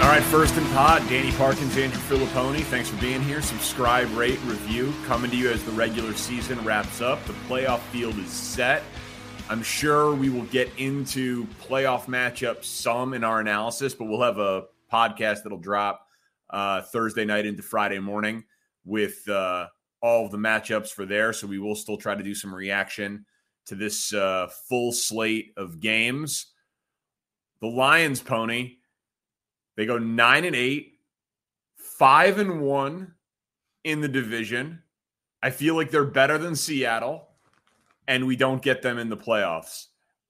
All right, first and pod, Danny Parkins, Andrew Fillipponi. Thanks for being here. Subscribe, rate, review. Coming to you as the regular season wraps up. The playoff field is set. I'm sure we will get into playoff matchups some in our analysis, but we'll have a podcast that'll drop uh, Thursday night into Friday morning with uh, all of the matchups for there. So we will still try to do some reaction to this uh, full slate of games. The Lions, Pony they go nine and eight, five and one in the division. I feel like they're better than Seattle, and we don't get them in the playoffs.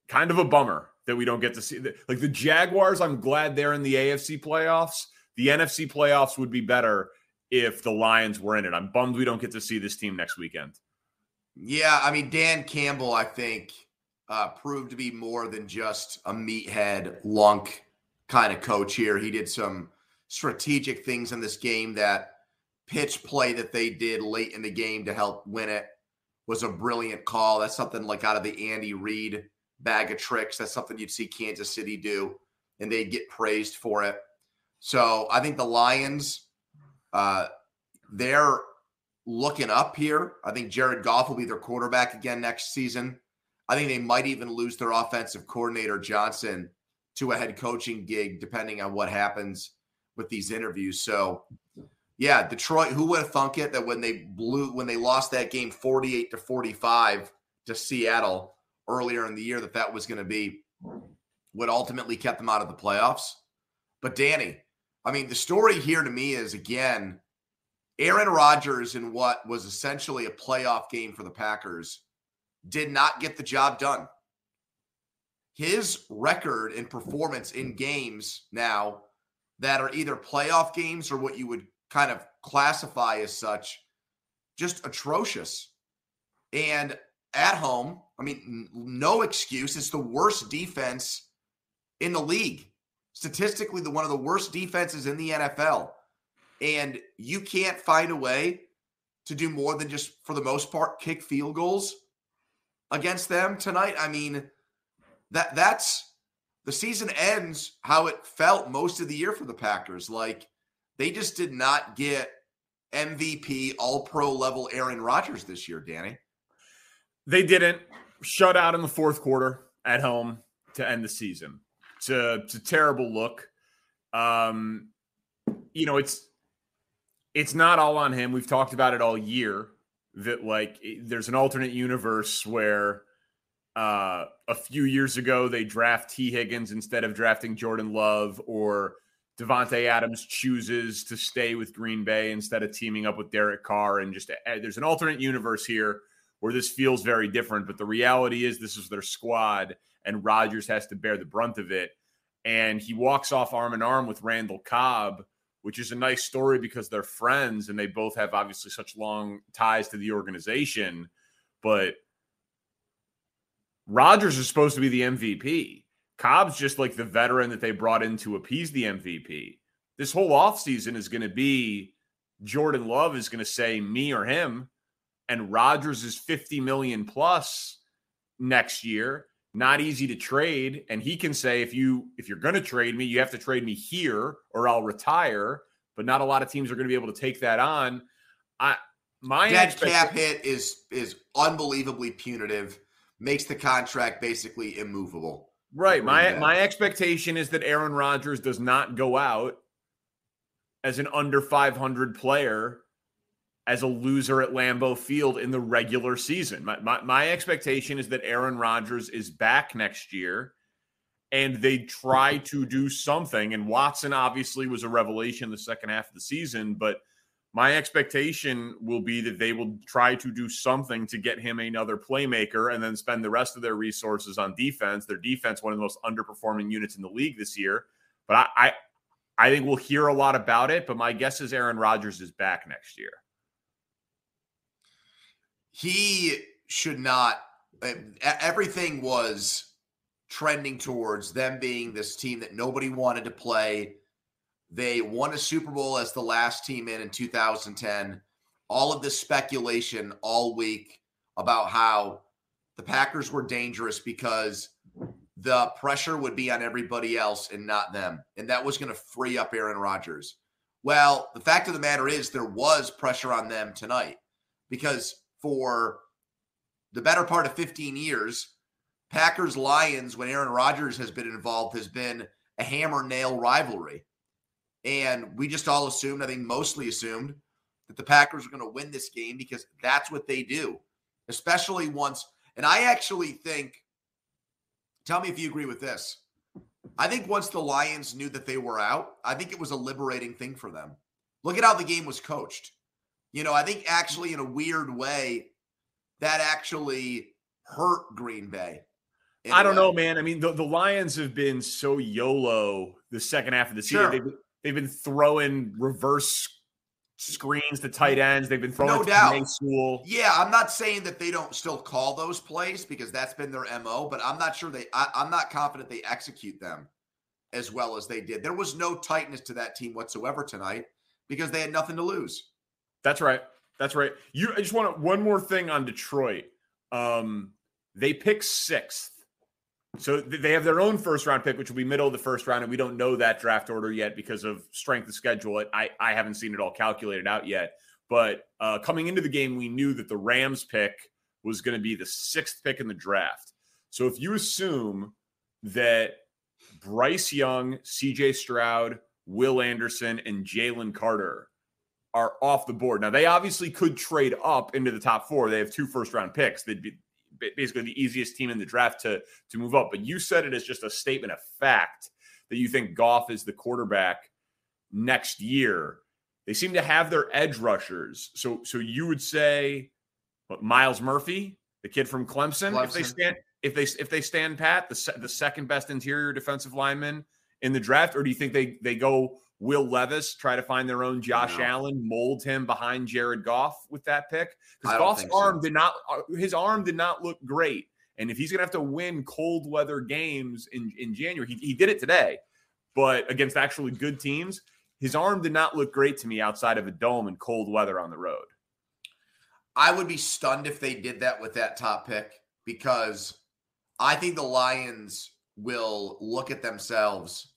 Kind of a bummer that we don't get to see. Like the Jaguars, I'm glad they're in the AFC playoffs. The NFC playoffs would be better if the Lions were in it. I'm bummed we don't get to see this team next weekend. Yeah, I mean Dan Campbell, I think, uh, proved to be more than just a meathead lunk kind of coach here. He did some strategic things in this game that pitch play that they did late in the game to help win it was a brilliant call. That's something like out of the Andy Reid bag of tricks. That's something you'd see Kansas City do, and they'd get praised for it. So I think the Lions, uh, they're looking up here. I think Jared Goff will be their quarterback again next season. I think they might even lose their offensive coordinator Johnson to a head coaching gig, depending on what happens with these interviews. So, yeah, Detroit, who would have thunk it that when they blew, when they lost that game 48 to 45 to Seattle earlier in the year, that that was going to be what ultimately kept them out of the playoffs? But, Danny, I mean, the story here to me is again, Aaron Rodgers in what was essentially a playoff game for the Packers did not get the job done his record and performance in games now that are either playoff games or what you would kind of classify as such, just atrocious. And at home, I mean, no excuse. It's the worst defense in the league. Statistically, the one of the worst defenses in the NFL. And you can't find a way to do more than just, for the most part, kick field goals against them tonight. I mean, that that's the season ends how it felt most of the year for the Packers. Like they just did not get MVP all pro level Aaron Rodgers this year, Danny. They didn't shut out in the fourth quarter at home to end the season. It's a, it's a terrible look. Um, you know, it's it's not all on him. We've talked about it all year that like there's an alternate universe where uh, a few years ago, they draft Tee Higgins instead of drafting Jordan Love, or Davante Adams chooses to stay with Green Bay instead of teaming up with Derek Carr. And just uh, there's an alternate universe here where this feels very different. But the reality is, this is their squad, and Rodgers has to bear the brunt of it. And he walks off arm in arm with Randall Cobb, which is a nice story because they're friends and they both have obviously such long ties to the organization. But Rodgers is supposed to be the MVP. Cobb's just like the veteran that they brought in to appease the MVP. This whole offseason is going to be Jordan Love is going to say me or him, and Rodgers is 50 million plus next year. Not easy to trade. And he can say, if you if you're going to trade me, you have to trade me here or I'll retire. But not a lot of teams are going to be able to take that on. I my dead cap hit is is unbelievably punitive makes the contract basically immovable. Right. My my expectation is that Aaron Rodgers does not go out as an under 500 player as a loser at Lambeau Field in the regular season. My, my, my expectation is that Aaron Rodgers is back next year and they try to do something. And Watson obviously was a revelation the second half of the season, but my expectation will be that they will try to do something to get him another playmaker and then spend the rest of their resources on defense. Their defense, one of the most underperforming units in the league this year. But I, I, I think we'll hear a lot about it. But my guess is Aaron Rodgers is back next year. He should not. Everything was trending towards them being this team that nobody wanted to play they won a Super Bowl as the last team in in 2010. All of this speculation all week about how the Packers were dangerous because the pressure would be on everybody else and not them. And that was going to free up Aaron Rodgers. Well, the fact of the matter is, there was pressure on them tonight because for the better part of 15 years, Packers Lions, when Aaron Rodgers has been involved, has been a hammer nail rivalry. And we just all assumed, I think mostly assumed, that the Packers were going to win this game because that's what they do, especially once. And I actually think, tell me if you agree with this. I think once the Lions knew that they were out, I think it was a liberating thing for them. Look at how the game was coached. You know, I think actually in a weird way, that actually hurt Green Bay. I don't know, man. I mean, the, the Lions have been so YOLO the second half of the season. Sure. They've, They've been throwing reverse screens to tight ends. They've been throwing no doubt. School. Yeah, I'm not saying that they don't still call those plays because that's been their mo. But I'm not sure they. I, I'm not confident they execute them as well as they did. There was no tightness to that team whatsoever tonight because they had nothing to lose. That's right. That's right. You. I just want to, one more thing on Detroit. Um, they pick sixth so they have their own first round pick, which will be middle of the first round, and we don't know that draft order yet because of strength of schedule. I I haven't seen it all calculated out yet. But uh, coming into the game, we knew that the Rams pick was going to be the sixth pick in the draft. So if you assume that Bryce Young, C.J. Stroud, Will Anderson, and Jalen Carter are off the board. Now they obviously could trade up into the top four. They have two first round picks. They'd be basically the easiest team in the draft to to move up. But you said it as just a statement of fact that you think Goff is the quarterback next year. They seem to have their edge rushers. So so you would say what, Myles Murphy, the kid from Clemson, Clemson, if they stand if they if they stand pat, the the second best interior defensive lineman in the draft, or do you think they they go Will Levis try to find their own Josh no. Allen, mold him behind Jared Goff with that pick? Because Goff's arm so. did not uh, his arm did not look great. And if he's gonna have to win cold weather games in, in January, he, he did it today, but against actually good teams, his arm did not look great to me outside of a dome and cold weather on the road. I would be stunned if they did that with that top pick because I think the Lions will look at themselves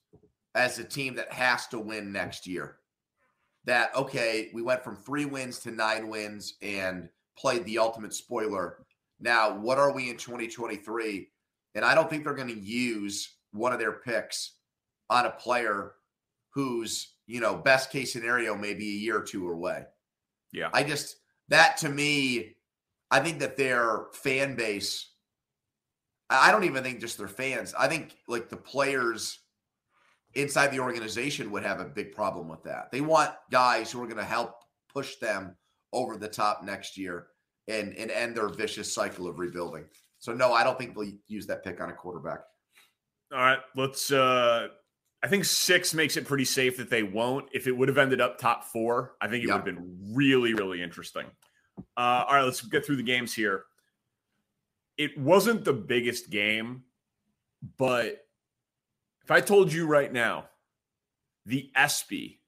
as a team that has to win next year. That, okay, we went from three wins to nine wins and played the ultimate spoiler. Now, what are we in 2023? And I don't think they're going to use one of their picks on a player whose, you know, best case scenario may be a year or two away. Yeah. I just, that to me, I think that their fan base, I don't even think just their fans, I think like the players inside the organization would have a big problem with that. They want guys who are going to help push them over the top next year and and end their vicious cycle of rebuilding. So no, I don't think they'll use that pick on a quarterback. All right, let's uh I think 6 makes it pretty safe that they won't. If it would have ended up top 4, I think it yep. would have been really really interesting. Uh all right, let's get through the games here. It wasn't the biggest game, but if I told you right now, the ESPY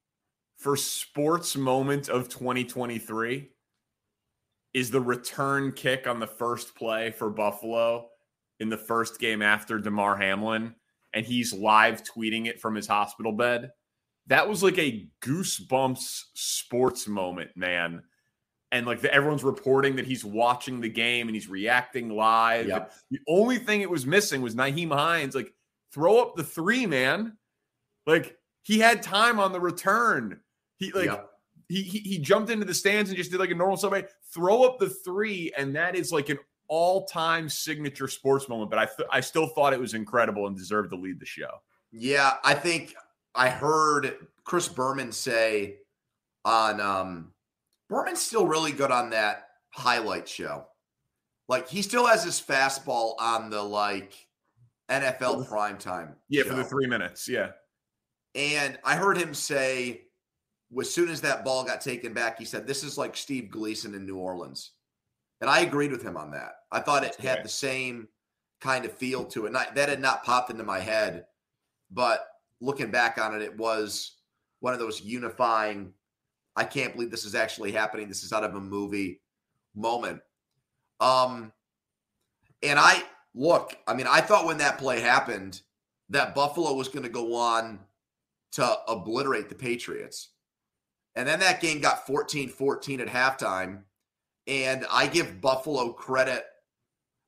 for sports moment of 2023 is the return kick on the first play for Buffalo in the first game after Damar Hamlin, and he's live tweeting it from his hospital bed. That was like a goosebumps sports moment, man. and like the, everyone's reporting that he's watching the game and he's reacting live. Yep. The only thing it was missing was Nyheim Hines. Like, throw up the three, man. Like he had time on the return. He like Yep. he, he he jumped into the stands and just did like a normal somebody throw up the three, and that is like an all-time signature sports moment. But I th- I still thought it was incredible and deserved to lead the show. Yeah, I think I heard Chris Berman say on um Berman's still really good on that highlight show. Like he still has his fastball on the like NFL primetime. Yeah, for the three minutes. Yeah. And I heard him say, as soon as that ball got taken back, he said, This is like Steve Gleason in New Orleans. And I agreed with him on that. I thought it had the same kind of feel to it. That had not popped into my head. But looking back on it, it was one of those unifying, I can't believe this is actually happening. This is out of a movie moment. Um, and I look, I mean, I thought when that play happened that Buffalo was going to go on to obliterate the Patriots. And then that game got 14 14 at halftime. And I give Buffalo credit.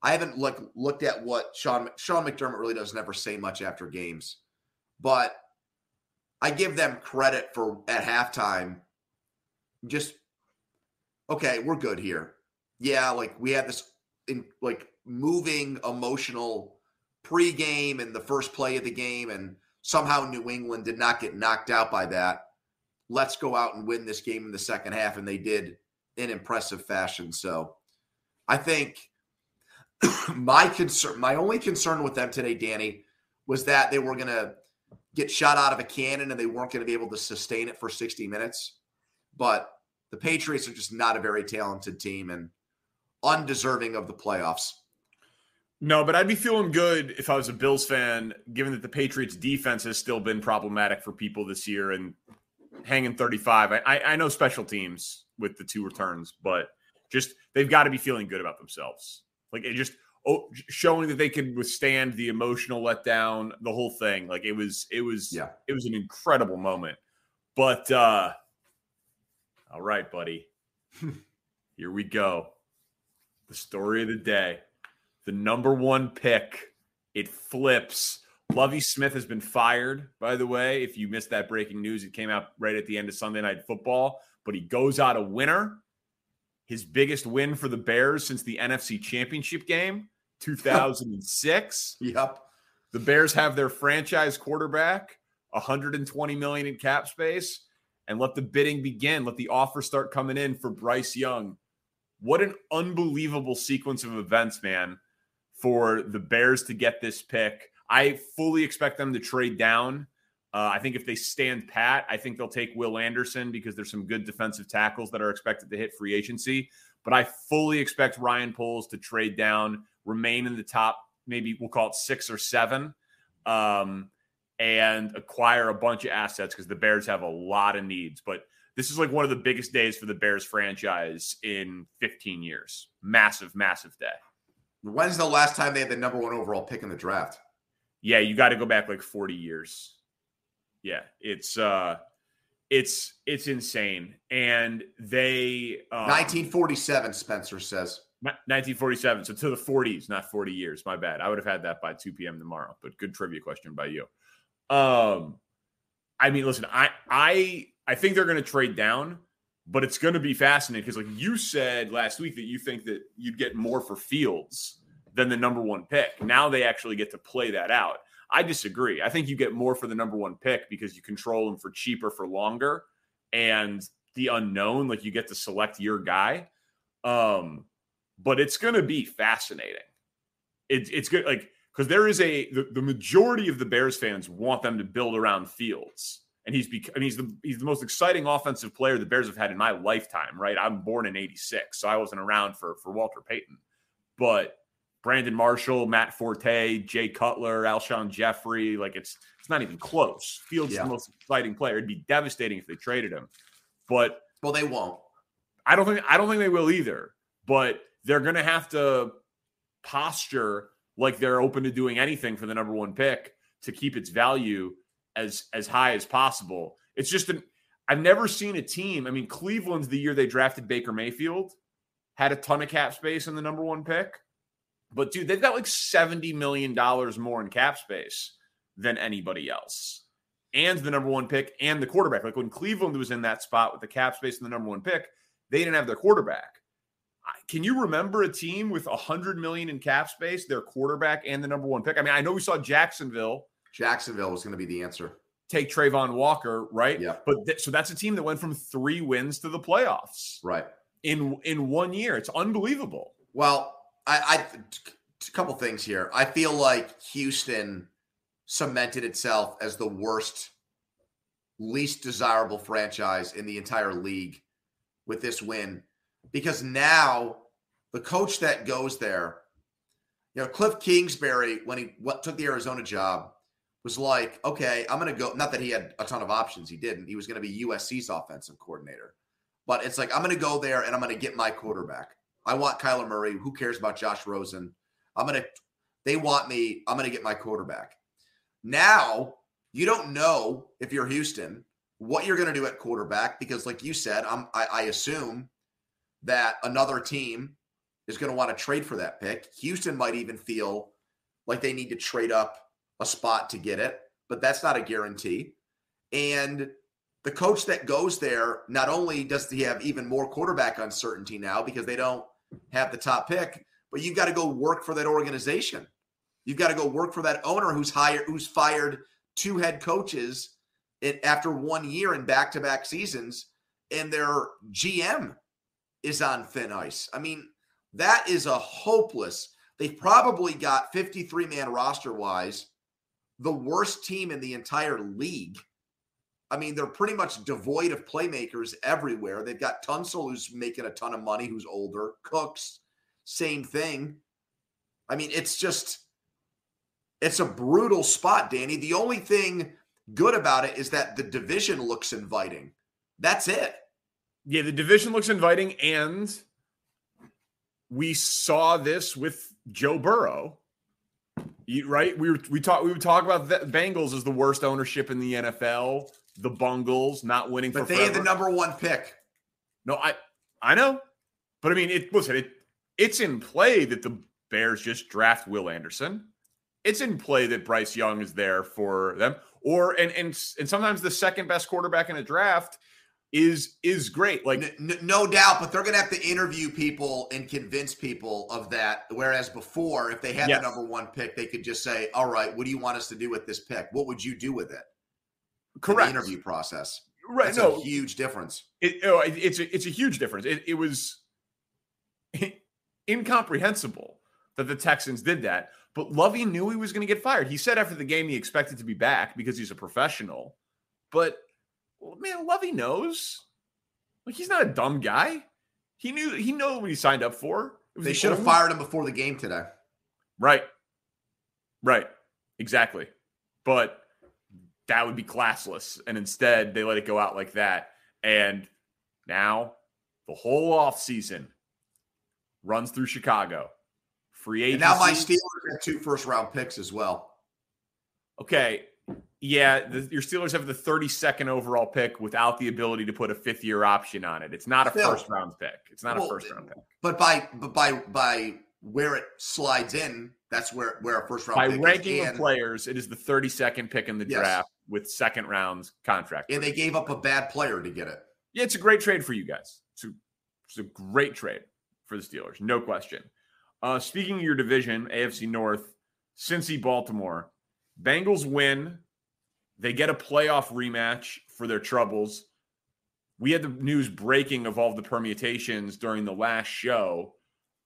I haven't look, looked at what Sean Sean McDermott really does never say much after games, but I give them credit for at halftime. Just okay, we're good here. Yeah, like we had this in like moving emotional pregame and the first play of the game, and somehow New England did not get knocked out by that. Let's go out and win this game in the second half, and they did in impressive fashion. So I think my concern, my only concern with them today, Danny, was that they were going to get shot out of a cannon and they weren't going to be able to sustain it for 60 minutes. But the Patriots are just not a very talented team and undeserving of the playoffs. No, but I'd be feeling good if I was a Bills fan, given that the Patriots defense has still been problematic for people this year and hanging 35. I, I, I know special teams with the two returns, but just they've got to be feeling good about themselves. Like it just oh, showing that they could withstand the emotional letdown, the whole thing. Like it was, it was, Yeah. it was an incredible moment. But uh all right, buddy. Here we go. The story of the day. The number one pick. It flips. Lovie Smith has been fired, by the way. If you missed that breaking news, it came out right at the end of Sunday Night Football. But he goes out a winner. His biggest win for the Bears since the NFC Championship game, 2006. Yep. The Bears have their franchise quarterback, 120 million in cap space, and let the bidding begin. Let the offer start coming in for Bryce Young. What an unbelievable sequence of events, man, for the Bears to get this pick. I fully expect them to trade down. Uh, I think if they stand pat, I think they'll take Will Anderson because there's some good defensive tackles that are expected to hit free agency. But I fully expect Ryan Poles to trade down, remain in the top, maybe we'll call it six or seven, um, and acquire a bunch of assets because the Bears have a lot of needs. But this is like one of the biggest days for the Bears franchise in 15 years. Massive, massive day. When's the last time they had the number one overall pick in the draft? Yeah, you got to go back like 40 years. Yeah, it's uh it's it's insane. And they um, 1947, Spencer says. 1947. So to the 40s, not 40 years. My bad. I would have had that by 2 p.m. tomorrow. But good trivia question by you. Um, I mean, listen, I I I think they're going to trade down, but it's going to be fascinating because, like you said last week, that you think that you'd get more for Fields than the number one pick. Now they actually get to play that out. I disagree. I think you get more for the number one pick because you control them for cheaper for longer, and the unknown, like you get to select your guy. Um, but it's going to be fascinating. It, it's good, like because there is a the, the majority of the Bears fans want them to build around Fields, and he's bec- he's the he's the most exciting offensive player the Bears have had in my lifetime. Right, I'm born in '86, so I wasn't around for for Walter Payton, but Brandon Marshall, Matt Forte, Jay Cutler, Alshon Jeffery, like it's it's not even close. Fields Yeah. is the most exciting player. It'd be devastating if they traded him, but Well, they won't. I don't think I don't think they will either. But they're going to have to posture like they're open to doing anything for the number one pick to keep its value as as high as possible. It's just an I've never seen a team. I mean, Cleveland's the year they drafted Baker Mayfield, had a ton of cap space in the number one pick. But dude, they've got like $70 million more in cap space than anybody else. And the number one pick and the quarterback. Like when Cleveland was in that spot with the cap space and the number one pick, they didn't have their quarterback. Can you remember a team with a hundred million in cap space, their quarterback and the number one pick? I mean, I know we saw Jacksonville. Jacksonville was going to be the answer. Take Travon Walker, right? Yeah. But th- so that's a team that went from three wins to the playoffs, right? In in one year, it's unbelievable. Well, I, I a couple things here. I feel like Houston cemented itself as the worst, least desirable franchise in the entire league with this win because now the coach that goes there, you know, Cliff Kingsbury, when he what, took the Arizona job, was like, okay, I'm going to go. Not that he had a ton of options, he didn't. He was going to be USC's offensive coordinator, but it's like I'm going to go there and I'm going to get my quarterback. I want Kyler Murray. Who cares about Josh Rosen? I'm going to. They want me. I'm going to get my quarterback. Now you don't know if you're Houston what you're going to do at quarterback because, like you said, I'm. I, I assume that another team is going to want to trade for that pick. Houston might even feel like they need to trade up a spot to get it, but that's not a guarantee. And the coach that goes there, not only does he have even more quarterback uncertainty now because they don't have the top pick, but you've got to go work for that organization. You've got to go work for that owner who's hired, who's fired two head coaches in, after one year in back-to-back seasons, and their GM is on thin ice. I mean, that is a hopeless. They've probably got 53 man roster wise, the worst team in the entire league. I mean, they're pretty much devoid of playmakers everywhere. They've got Tunsil, who's making a ton of money, who's older. Cooks, same thing. I mean, it's just, it's a brutal spot, Danny. The only thing good about it is that the division looks inviting. That's it. Yeah, the division looks inviting, and we saw this with Joe Burrow. You, right? We were we talk we would talk about the Bengals as the worst ownership in the NFL. The Bungles not winning, but they forever. had the number one pick. No, I I know, but I mean, it listen, it it's in play that the Bears just draft Will Anderson. It's in play that Bryce Young is there for them, or and and and sometimes the second best quarterback in a draft is is great. Like no, no doubt, but they're going to have to interview people and convince people of that. Whereas before, if they had yes. the number one pick, they could just say, "All right, what do you want us to do with this pick? What would you do with it?" Correct. interview process. Right. That's no, a huge difference. It, oh, it's a, it's a huge difference. It, it was incomprehensible that the Texans did that. But Lovie knew he was going to get fired. He said after the game he expected to be back because he's a professional. But well, man, Lovie knows. Like he's not a dumb guy. He knew he knew what he signed up for. They should have fired him before the game today. Right. Right. Exactly. But that would be classless. And instead, they let it go out like that. And now the whole off season runs through Chicago. Free agency. And now my Steelers have two first round picks as well. Okay. Yeah, the, your Steelers have the 32nd overall pick without the ability to put a fifth year option on it. It's not a Still, first round pick. It's not well, a first round pick. But by but by by where it slides in, that's where where a first round by ranking of players, it is the 32nd pick in the yes. draft with second rounds contract. And they gave up a bad player to get it. Yeah, it's a great trade for you guys. It's a, it's a great trade for the Steelers, no question. Uh, speaking of your division, AFC North, Cincy, Baltimore, Bengals win they get a playoff rematch for their troubles. We had the news breaking of all the permutations during the last show.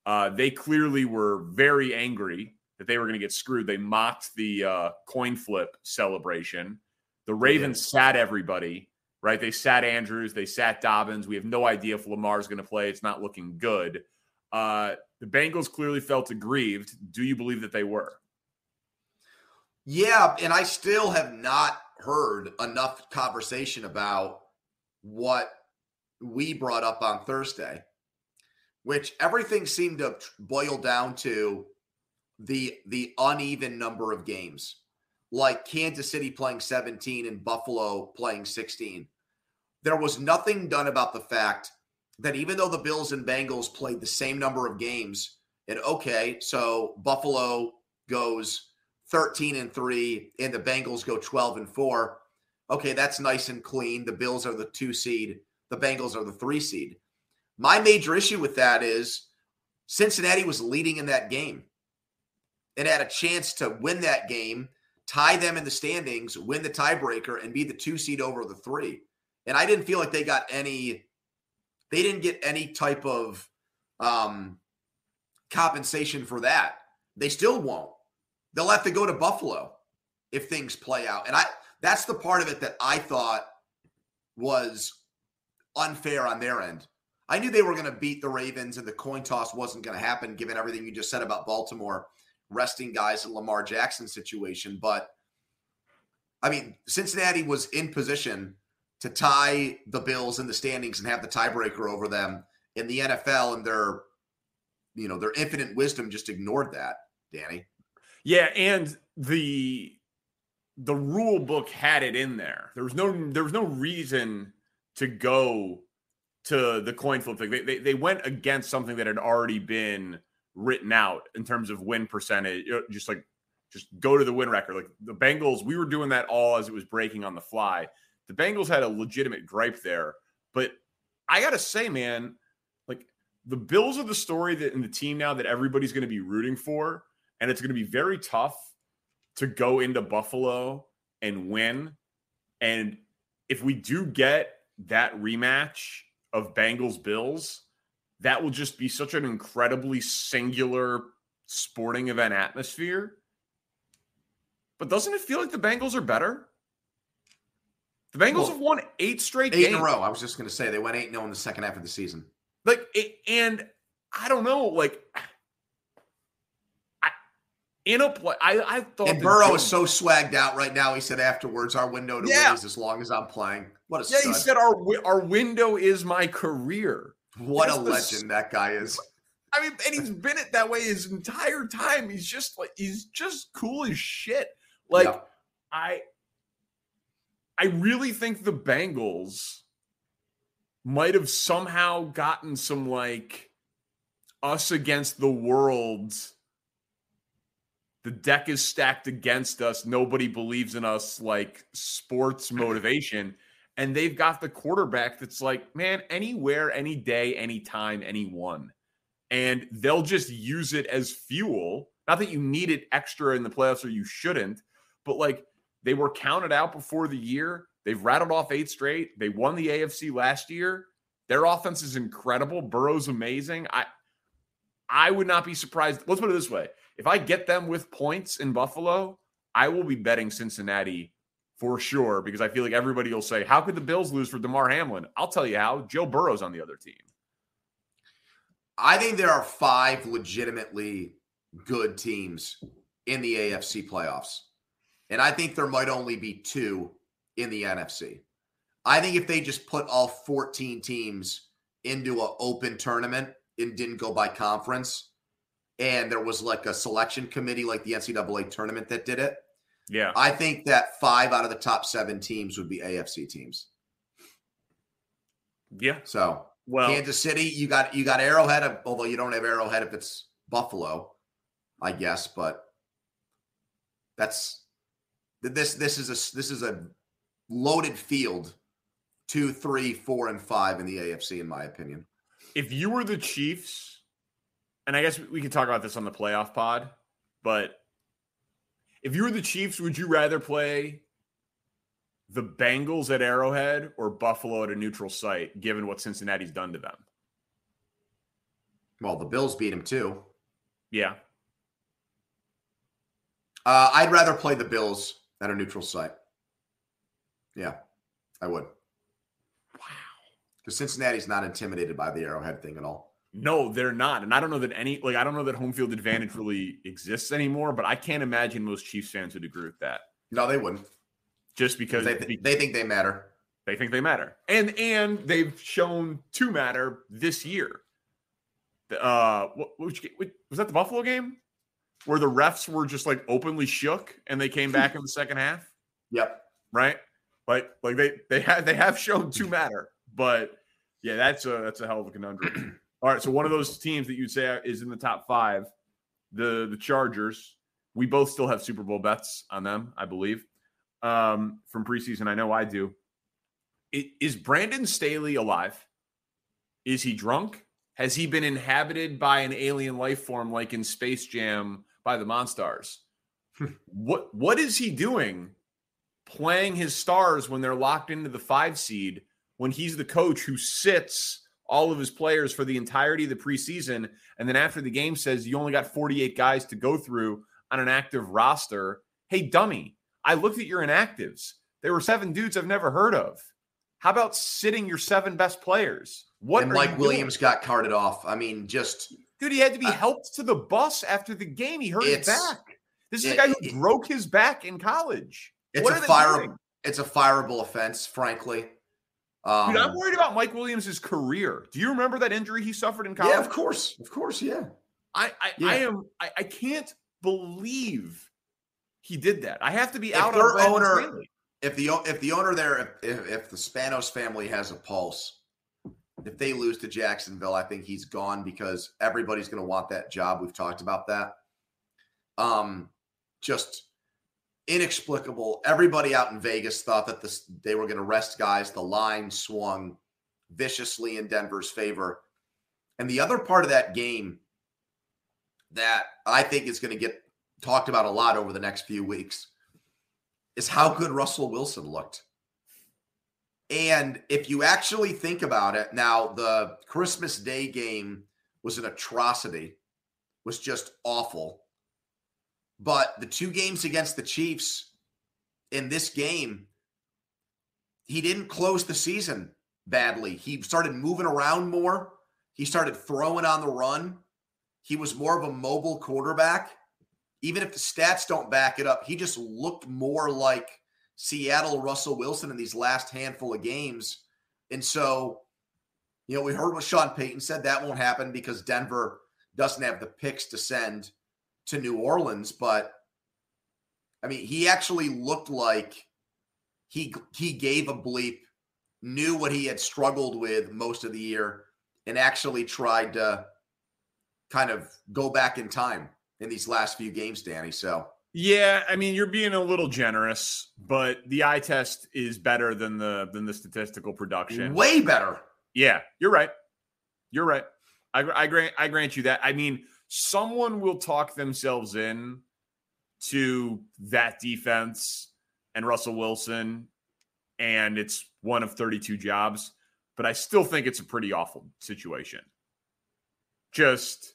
Uh, they clearly were very angry that they were going to get screwed. They mocked the uh, coin flip celebration. The Ravens sat everybody, right? They sat Andrews, they sat Dobbins. We have no idea if Lamar's going to play. It's not looking good. Uh, the Bengals clearly felt aggrieved. Do you believe that they were? Yeah, and I still have not heard enough conversation about what we brought up on Thursday, which everything seemed to boil down to the the uneven number of games. Like Kansas City playing 17 and Buffalo playing 16. there was nothing done about the fact that even though the Bills and Bengals played the same number of games, and okay, so Buffalo goes 13 and 3 and the Bengals go 12 and 4. Okay, that's nice and clean. The Bills are the 2 seed, the Bengals are the 3 seed. My major issue with that is Cincinnati was leading in that game and had a chance to win that game, tie them in the standings, win the tiebreaker, and be the two seed over the three. And I didn't feel like they got any, they didn't get any type of um, compensation for that. They still won't. They'll have to go to Buffalo if things play out. And I that's the part of it that I thought was unfair on their end. I knew they were going to beat the Ravens and the coin toss wasn't going to happen given everything you just said about Baltimore resting guys in Lamar Jackson situation. But I mean, Cincinnati was in position to tie the Bills in the standings and have the tiebreaker over them in the NFL, and their, you know, their infinite wisdom just ignored that. Danny. Yeah, and the the rule book had it in there. There was no there was no reason to go to the coin flip thing. They, they, they went against something that had already been written out in terms of win percentage. Uh, just like just go to the win record. Like the Bengals, we were doing that all as it was breaking on the fly. The Bengals had a legitimate gripe there, but I gotta say, man, like the Bills are the story that in the team now that everybody's going to be rooting for, and it's going to be very tough to go into Buffalo and win. And if we do get that rematch of Bengals Bills, that will just be such an incredibly singular sporting event atmosphere. But doesn't it feel like the Bengals are better? The Bengals well, have won eight straight eight games. in a row. I was just going to say they went eight 0 in the second half of the season. Like, and I don't know, like in a play. I, I thought and Burrow is so swagged out right now. He said afterwards, "Our window to yeah. win is as long as I'm playing." What a yeah! Stud. He said, "Our our window is my career." What That's a legend the, that guy is. I mean, and he's been it that way his entire time. He's just like he's just cool as shit. Like yeah. I, I really think the Bengals might have somehow gotten some like us against the world the deck is stacked against us. Nobody believes in us, like sports motivation. And they've got the quarterback that's like, man, anywhere, any day, anytime, anyone. And they'll just use it as fuel. Not that you need it extra in the playoffs or you shouldn't, but like they were counted out before the year. They've rattled off eight straight. They won the AFC last year. Their offense is incredible. Burrow's amazing. I I would not be surprised. Let's put it this way if I get them with points in Buffalo, I will be betting Cincinnati for sure because I feel like everybody will say, How could the Bills lose for Damar Hamlin? I'll tell you how. Joe Burrow's on the other team. I think there are five legitimately good teams in the AFC playoffs. And I think there might only be two in the NFC. I think if they just put all 14 teams into an open tournament and didn't go by conference, and there was like a selection committee like the NCAA tournament that did it. Yeah. I think that five out of the top seven teams would be AFC teams. Yeah. So well Kansas City, you got you got Arrowhead, although you don't have Arrowhead if it's Buffalo, I guess, but that's this this is a this is a loaded field two, three, four, and five in the AFC, in my opinion. If you were the Chiefs and I guess we can talk about this on the playoff pod, but if you were the Chiefs, would you rather play the Bengals at Arrowhead or Buffalo at a neutral site, given what Cincinnati's done to them? Well, the Bills beat them too. Yeah. Uh, I'd rather play the Bills at a neutral site. Yeah, I would. Wow. Because Cincinnati's not intimidated by the Arrowhead thing at all. No, they're not. And I don't know that any like I don't know that home field advantage really exists anymore, but I can't imagine most Chiefs fans would agree with that. No, they wouldn't. Just because they, th- they think they matter. They think they matter. And and they've shown to matter this year. Uh what, which, was that the Buffalo game? Where the refs were just like openly shook and they came back in the second half? Yep. Right? Like like they they have they have shown to matter, but yeah, that's a that's a hell of a conundrum. All right, so one of those teams that you'd say is in the top five, the the Chargers. We both still have Super Bowl bets on them, I believe, um, from preseason. I know I do. It, is Brandon Staley alive? Is he drunk? Has he been inhabited by an alien life form like in Space Jam by the Monstars? what what is he doing playing his stars when they're locked into the five seed when he's the coach who sits all of his players for the entirety of the preseason and then after the game says you only got 48 guys to go through on an active roster hey dummy i looked at your inactives there were seven dudes i've never heard of how about sitting your seven best players what and Mike Williams doing? got carted off. I mean, just dude, he had to be uh, helped to the bus after the game. He hurt his back. This is it, a guy who it, broke his back in college. It's what a fire. It's a fireable offense, frankly. Um, dude, I'm worried about Mike Williams' career. Do you remember that injury he suffered in college? Yeah, of course, of course, yeah. I I, yeah. I am I, I, can't believe he did that. I have to be if out their owner. If the if the owner there, if, if the Spanos family has a pulse, if they lose to Jacksonville, I think he's gone because everybody's going to want that job. We've talked about that. Um, just inexplicable. Everybody out in Vegas thought that this they were going to rest guys. The line swung viciously in Denver's favor. And the other part of that game that I think is going to get talked about a lot over the next few weeks is how good Russell Wilson looked. And if you actually think about it, now the Christmas Day game was an atrocity, was just awful. But the two games against the Chiefs in this game, he didn't close the season badly. He started moving around more. He started throwing on the run. He was more of a mobile quarterback. Even if the stats don't back it up, he just looked more like Seattle Russell Wilson in these last handful of games. And so, you know, we heard what Sean Payton said that won't happen because Denver doesn't have the picks to send to New Orleans. But I mean, he actually looked like he he gave a bleep, knew what he had struggled with most of the year, and actually tried to kind of go back in time in these last few games, Danny. So yeah, I mean you're being a little generous, but the eye test is better than the than the statistical production. Way better. Yeah, you're right. You're right. I, I grant I grant you that. I mean, someone will talk themselves in to that defense and Russell Wilson, and it's one of 32 jobs, but I still think it's a pretty awful situation. Just,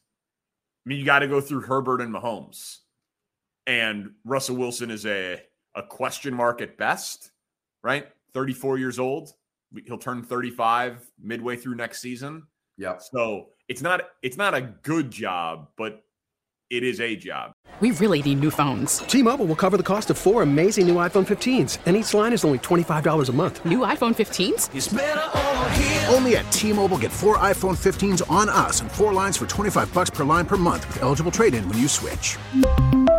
I mean, you got to go through Herbert and Mahomes and Russell Wilson is a a question mark at best, right? 34 years old. He'll turn 35 midway through next season. Yeah. So it's not it's not a good job, but it is a job. We really need new phones. T-Mobile will cover the cost of four amazing new iPhone 15s, and each line is only $25 a month. New iPhone 15s? Only at T-Mobile get four iPhone 15s on us and four lines for 25 bucks per line per month with eligible trade-in when you switch.